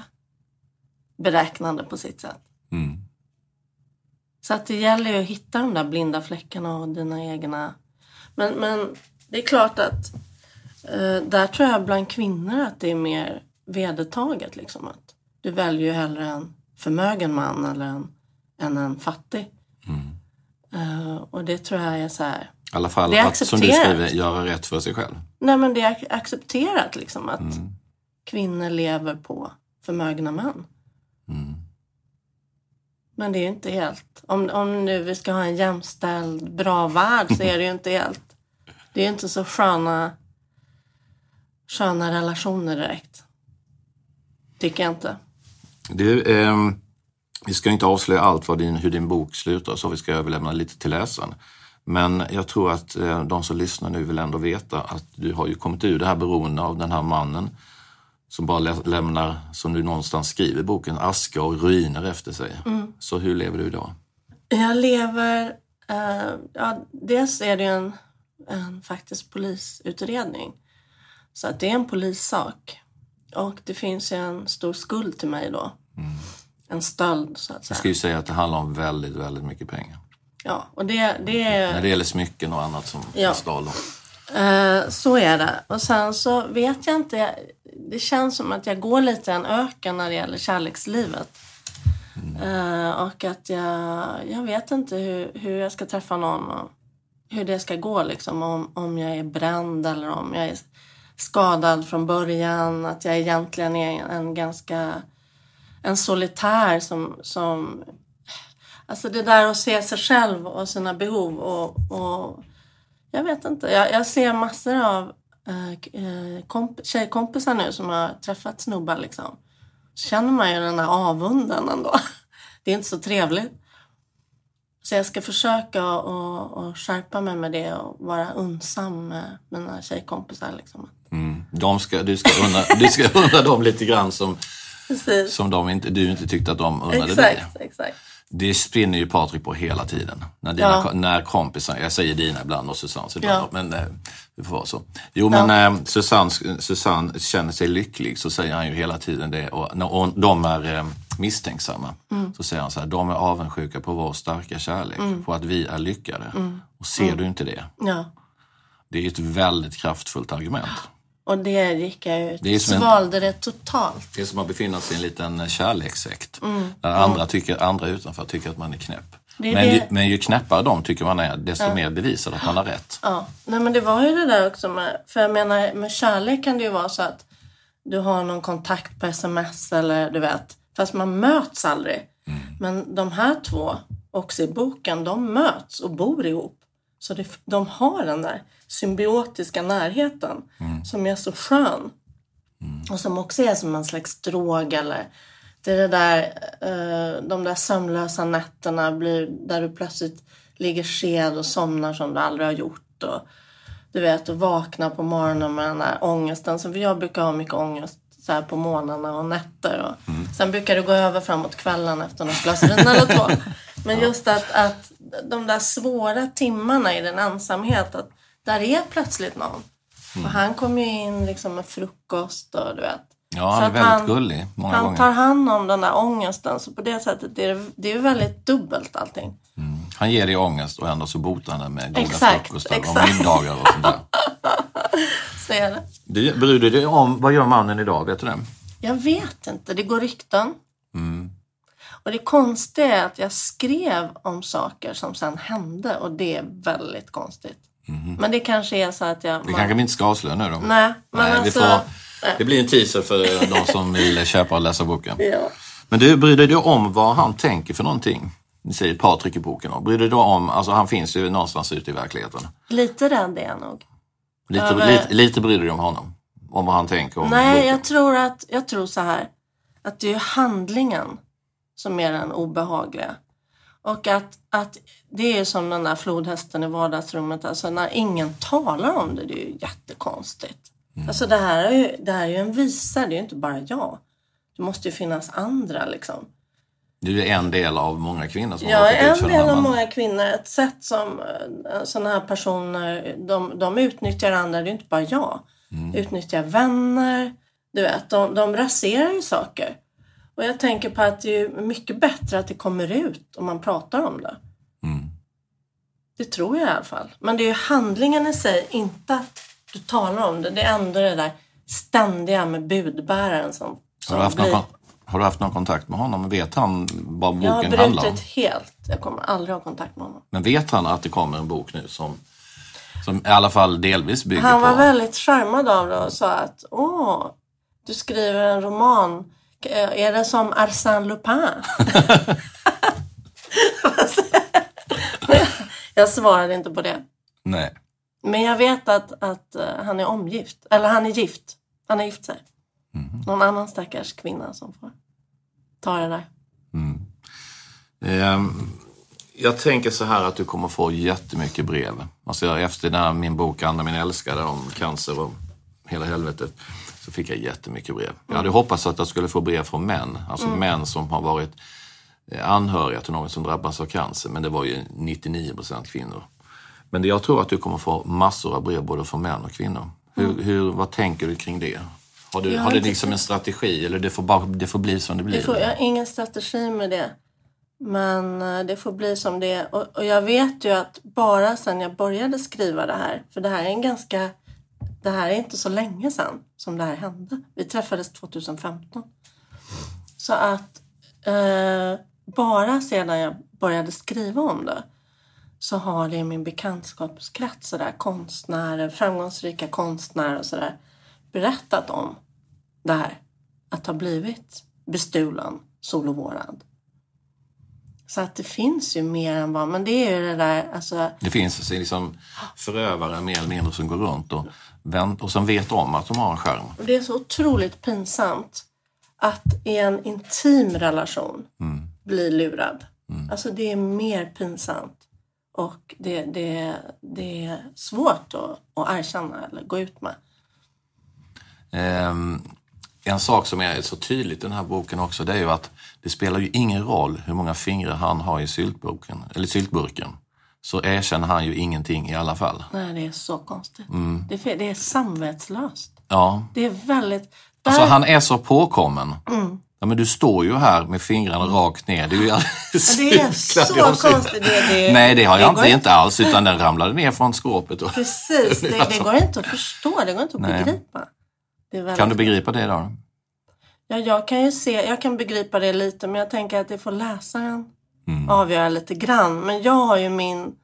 beräknande på sitt sätt. Mm. Så att det gäller ju att hitta de där blinda fläckarna och dina egna... Men, men det är klart att eh, där tror jag bland kvinnor att det är mer vedertaget. Liksom, att du väljer ju hellre en förmögen man eller en, än en fattig. Mm. Uh, och det tror jag är så här... I alla fall det är att, som du skriver, göra rätt för sig själv. Nej men det är accepterat liksom att mm kvinnor lever på förmögna män. Mm. Men det är ju inte helt... Om, om nu vi ska ha en jämställd, bra värld så är det ju inte helt... Det är ju inte så sköna, sköna relationer direkt. Tycker jag inte. Du, eh, vi ska inte avslöja allt vad din, hur din bok slutar, så vi ska överlämna lite till läsaren. Men jag tror att eh, de som lyssnar nu vill ändå veta att du har ju kommit ur det här beroende av den här mannen som bara lämnar, som du någonstans skriver i boken, aska och ruiner efter sig. Mm. Så hur lever du idag? Jag lever... Uh, ja, dels är det en, en faktiskt polisutredning. Så att det är en polissak. Och det finns en stor skuld till mig då. Mm. En stöld så att säga. Jag ju säga att det handlar om väldigt, väldigt mycket pengar. Ja, och det, det är... När det gäller smycken och annat som ja. stal. Uh, så är det. Och sen så vet jag inte det känns som att jag går lite en öken när det gäller kärlekslivet. Eh, och att jag, jag vet inte hur, hur jag ska träffa någon och hur det ska gå. Liksom. Om, om jag är bränd eller om jag är skadad från början. Att jag egentligen är en ganska en solitär som, som... Alltså det där att se sig själv och sina behov och, och jag vet inte. Jag, jag ser massor av äh, komp tjejkompisar nu som har träffat snubbar liksom. Så känner man ju den här avunden ändå. Det är inte så trevligt. Så jag ska försöka att skärpa mig med det och vara unsam med mina tjejkompisar. Liksom. Mm. De ska, du, ska unna, du ska unna dem lite grann som, Precis. som de inte, du inte tyckte att de unnade exakt, dig. Exakt. Det spinner ju Patrik på hela tiden. När, dina, Ja. när kompisar, jag säger dina ibland och Susannes ibland, Ja. men eh, det får vara så. Jo, men när Susanne, Susanne känner sig lycklig så säger han ju hela tiden det. Och och de är eh, misstänksamma Mm. så säger han så här, de är avundsjuka på vår starka kärlek, Mm. på att vi är lyckade. Och ser du inte det? Ja. Det är ett väldigt kraftfullt argument. Och det gick jag ut. Det är som en- Svalde det totalt. Det är som att befinna sig i en liten kärlekssekt. Mm. Där andra, tycker, andra utanför tycker att man är knäpp. Det men, Ju, men ju knäppare de tycker man är, desto mer bevisar att man har rätt. Ja, nej men det var ju det där också med, för jag menar med kärlek kan det ju vara så att du har någon kontakt på sms eller du vet, fast man möts aldrig. Men de här två, också i boken, de möts och bor ihop. Så det, de har den där symbiotiska närheten som är så skön. Och som också är som en slags drog eller det är det där, de där sömnlösa nätterna blir, där du plötsligt ligger sked och somnar som du aldrig har gjort. Och, du vet, och vaknar på morgonen med den där ångesten. Så jag brukar ha mycket ångest så här på morgnarna och nätter. Och Sen brukar det gå över framåt kvällen efter något glas vin eller två. Men just att, att de där svåra timmarna i den ensamhet, att där är plötsligt någon. Och han kommer ju in liksom med frukost och du vet. Ja, han är väldigt han- gullig många Han gånger. tar hand om den där ångesten. Så på det sättet det är det, det är väldigt dubbelt allting. Han ger dig ångest och ändå så botar han det med goda Exakt, frukostar och exakt. middagar och sånt där. Så är det. Du, bryr du dig om, vad gör mannen idag? Vet du det? Jag vet inte. Det går rykten. Mm. Och det konstiga är att jag skrev om saker som sen hände och det är väldigt konstigt. Men det kanske är så att jag... Det kanske vi inte ska avslöja nu då? Nej, men Nej, alltså... vi får, det blir en teaser för de som vill köpa och läsa boken. Ja. Men du, bryr dig du om vad han tänker för någonting? Ni säger Patrik i boken. då. Bryr du dig om, alltså han finns ju någonstans ute i verkligheten. Lite rädd är jag nog. Lite, Över- lite, lite bryr du dig om honom? Om vad han tänker om Nej, boken? jag tror att jag tror så här. Att det är handlingen som är den obehagliga. Och att, att det är som den där flodhästen i vardagsrummet. Alltså när ingen talar om det, det är ju jättekonstigt. Mm. Alltså det här, är ju, det här är ju en visa, det är ju inte bara jag. Det måste ju finnas andra liksom. Du är en del av många kvinnor som har Jag är en del av många kvinnor. Ett sätt som sådana här personer, de, de utnyttjar andra, det är inte bara jag. Mm. Utnyttjar vänner, du vet, de, de raserar ju saker. Och jag tänker på att det är mycket bättre att det kommer ut om man pratar om det. Mm. Det tror jag i alla fall. Men det är ju handlingen i sig, inte att du talar om det. Det är ändå det där ständiga med budbäraren som, Har som du, haft någon, blir... kon- har du haft någon kontakt med honom? Vet han vad Jag har boken handlar om? brutit helt. Jag kommer aldrig ha kontakt med honom. Men vet han att det kommer en bok nu som, som i alla fall delvis bygger Han var på... väldigt charmad av det och sa att åh, du skriver en roman. Är det som Arsène Lupin? jag svarade inte på det. Nej. Men jag vet att, att eh, han är omgift. Eller han är gift. Han har gift sig. Mhm. Någon annan stackars kvinna som får ta det där. Ehm, jag tänker så här att du kommer få jättemycket brev. Alltså efter den här, min bok Anna min älskare om cancer och hela helvetet så fick jag jättemycket brev. Jag hade hoppats att jag skulle få brev från män, alltså män som har varit eh, anhöriga till någon som drabbas av cancer, men det var ju 99 procent kvinnor. Men jag tror att du kommer få massor av brev både från män och kvinnor. Hur, hur, vad tänker du kring det? Har du, Jag har du liksom en strategi eller det får, bara, det får bli som det blir? Det får, jag har ingen strategi med det. Men eh, det får bli som det är. Och, och jag vet ju att bara sen jag började skriva det här, för det här är en ganska, det här är inte så länge sedan som det här hände. Vi träffades 2015. Så att eh, bara sedan jag började skriva om det så har det i min bekantskapskrets sådär, konstnärer, framgångsrika konstnärer och sådär berättat om det här. Att ha blivit bestulen, solovårad. Så att det finns ju mer än vad, men det är ju det där, alltså. Det finns liksom förövare mer eller mindre som går runt och, vänt, och som vet om att de har en skärm. Och det är så otroligt pinsamt att i en intim relation bli lurad. Alltså det är mer pinsamt. Och det, det, det är svårt att, att erkänna eller gå ut med. Ehm, en sak som är så tydligt i den här boken också, det är ju att det spelar ju ingen roll hur många fingrar han har i syltburken, eller syltburken. Så erkänner han ju ingenting i alla fall. Nej, det är så konstigt. Det, är, det är samvetslöst. Ja, Det är väldigt... alltså där- han är så påkommen. Ja, men du står ju här med fingrarna rakt ner. Det är ju alldeles det är så konstigt. Det, det, Nej, det har jag går inte, inte alls, utan den ramlade ner från skåpet. Och... Precis, det, det går inte att förstå. Det går inte att Nej. begripa. Det väldigt... Kan du begripa det då? Ja, jag kan ju se, jag kan begripa det lite, men jag tänker att det får läsaren Mm. avgöra lite grann. Men jag har ju min,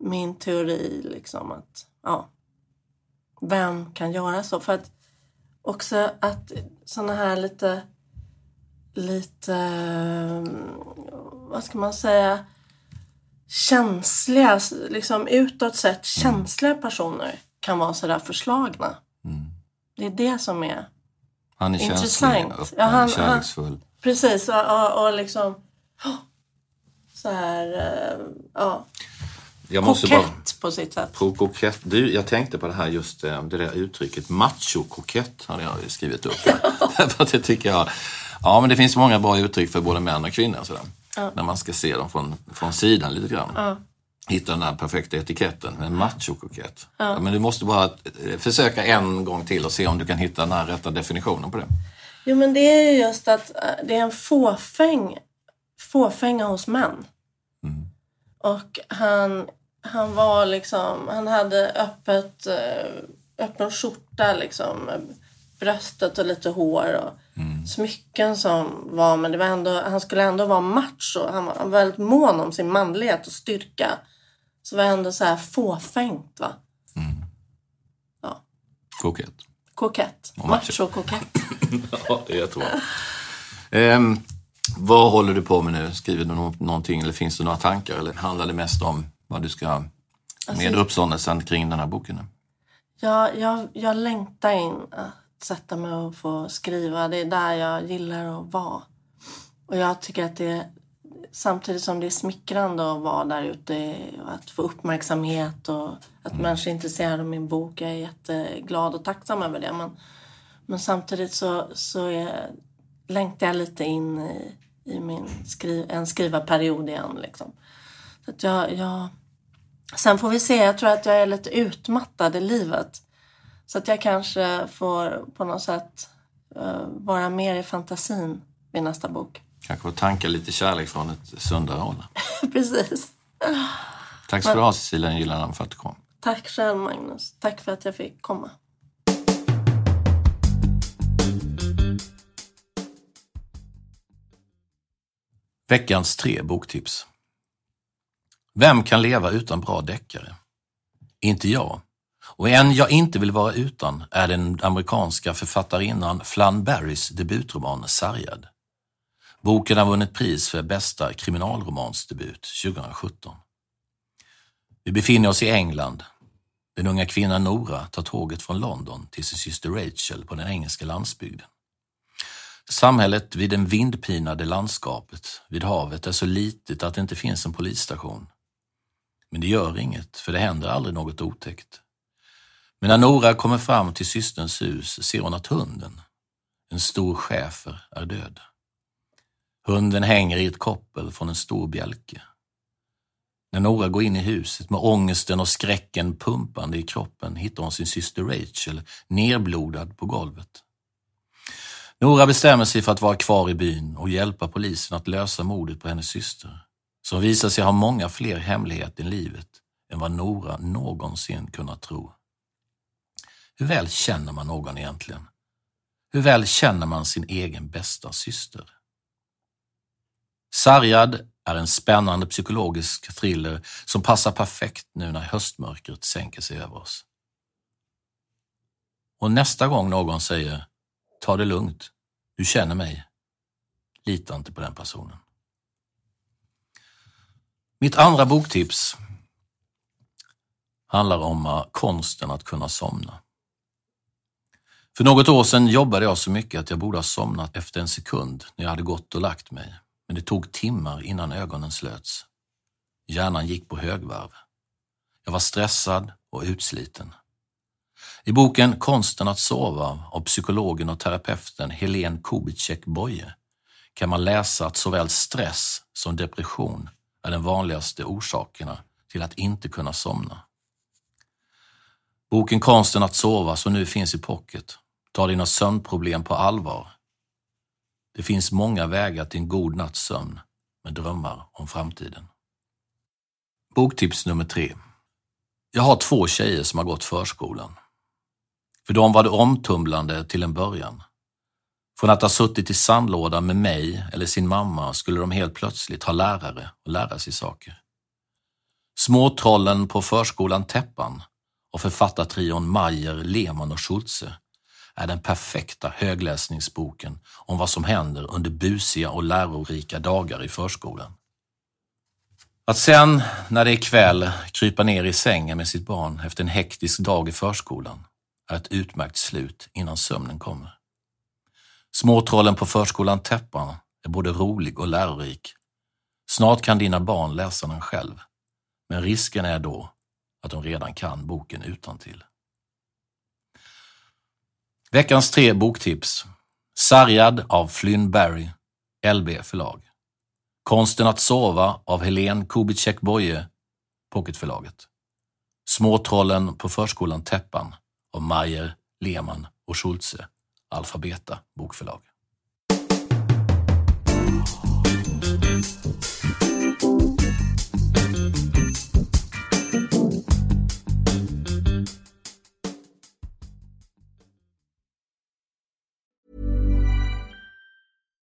min teori liksom att, ja, vem kan göra så? För att också att sådana här lite, lite, mm, vad ska man säga, känsliga, liksom utåt sett känsliga personer kan vara sådär förslagna. Det är det som är Han är känslig, Intressant. öppen, Ja, han- han- kärleksfull. Precis, och, och, och liksom åh, så här, eh, ja, Jag måste bara... kokett på sitt sätt. På kokett, du, jag tänkte på det här just eh, det där uttrycket macho-kokett hade jag skrivit upp. för att det tycker jag, ja men det finns många bra uttryck för både män och kvinnor sådär. När man ska se dem från, från sidan lite grann. Hitta den här perfekta etiketten, en macho-kokett. Ja, men du måste bara eh, försöka en gång till och se om du kan hitta den här rätta definitionen på det. Jo men det är ju just att eh, det är en fåfäng, fåfänga hos män. Och han, han var liksom, han hade öppet, eh, öppen skjorta liksom. Bröstet och lite hår och smycken som var, men det var ändå, han skulle ändå vara macho. Han var, han var väldigt mån om sin manlighet och styrka. Så var ändå så här fåfängt va. Kokett. Kokett. Och macho. Macho-kokett. Ja, det är jättebra. Ehm, vad håller du på med nu? Skriver du nå- någonting eller finns det några tankar? Eller handlar det mest om vad du ska med uppståndelsen kring den här boken? nu? Jag, jag, längtar in sätta mig och få skriva. Det är där jag gillar att vara. Och jag tycker att det samtidigt som det är smickrande att vara där ute och att få uppmärksamhet och att människor är intresserade av min bok. Jag är jätteglad och tacksam över det. Men, men samtidigt så, så är, längtar jag lite in i, i min skri, en skrivarperiod igen. Liksom. Så att jag, jag, Sen får vi se. Jag tror att jag är lite utmattad i livet. Så att jag kanske får på något sätt eh, vara mer i fantasin vid nästa bok. Kanske få tanka lite kärlek från ett sundare håll. Precis. Tack ska du ha Cecilia Gyllenhammar för att du kom. Tack själv Magnus. Tack för att jag fick komma. Veckans tre boktips. Vem kan leva utan bra deckare? Inte jag. Och en jag inte vill vara utan är den amerikanska författarinnan Flann Barrys debutroman Sargad. Boken har vunnit pris för bästa kriminalromansdebut 2017. Vi befinner oss i England. Den unga kvinnan Nora tar tåget från London till sin syster Rachel på den engelska landsbygden. Samhället vid det vindpinade landskapet vid havet är så litet att det inte finns en polisstation. Men det gör inget, för det händer aldrig något otäckt. Men när Nora kommer fram till systerns hus ser hon att hunden, en stor schäfer, är död. Hunden hänger i ett koppel från en stor bjälke. När Nora går in i huset med ångesten och skräcken pumpande i kroppen hittar hon sin syster Rachel nerblodad på golvet. Nora bestämmer sig för att vara kvar i byn och hjälpa polisen att lösa mordet på hennes syster, som visar sig ha många fler hemligheter i livet än vad Nora någonsin kunnat tro. Hur väl känner man någon egentligen? Hur väl känner man sin egen bästa syster? Sargad är en spännande psykologisk thriller som passar perfekt nu när höstmörkret sänker sig över oss. Och nästa gång någon säger ta det lugnt, du känner mig, lita inte på den personen. Mitt andra boktips handlar om eh, konsten att kunna somna. För något år sedan jobbade jag så mycket att jag borde ha somnat efter en sekund när jag hade gått och lagt mig. Men det tog timmar innan ögonen slöts. Hjärnan gick på högvarv. Jag var stressad och utsliten. I boken Konsten att sova av psykologen och terapeuten Helene Kubicek-Boye kan man läsa att såväl stress som depression är den vanligaste orsakerna till att inte kunna somna. Boken Konsten att sova, som nu finns i pocket, Ta dina sömnproblem på allvar. Det finns många vägar till en god natts sömn med drömmar om framtiden. Boktips nummer tre. Jag har två tjejer som har gått förskolan. För dem var det omtumlande till en början. Från att ha suttit i sandlådan med mig eller sin mamma skulle de helt plötsligt ha lärare och lära sig saker. Småtrollen på förskolan Täppan och författartrion Mayer, Lehmann och Schultze är den perfekta högläsningsboken om vad som händer under busiga och lärorika dagar i förskolan. Att sen, när det är kväll, krypa ner i sängen med sitt barn efter en hektisk dag i förskolan är ett utmärkt slut innan sömnen kommer. Småtrollen på förskolan Täppan är både rolig och lärorik. Snart kan dina barn läsa den själv, men risken är då att de redan kan boken utan till. Veckans tre boktips. Sargad av Flynn Barry, LB förlag. Konsten att sova av Helene Kubicek-Boye, Pocketförlaget. Småtrollen på förskolan Täppan av Mayer, Lehmann och Schultze, Alfabeta bokförlag.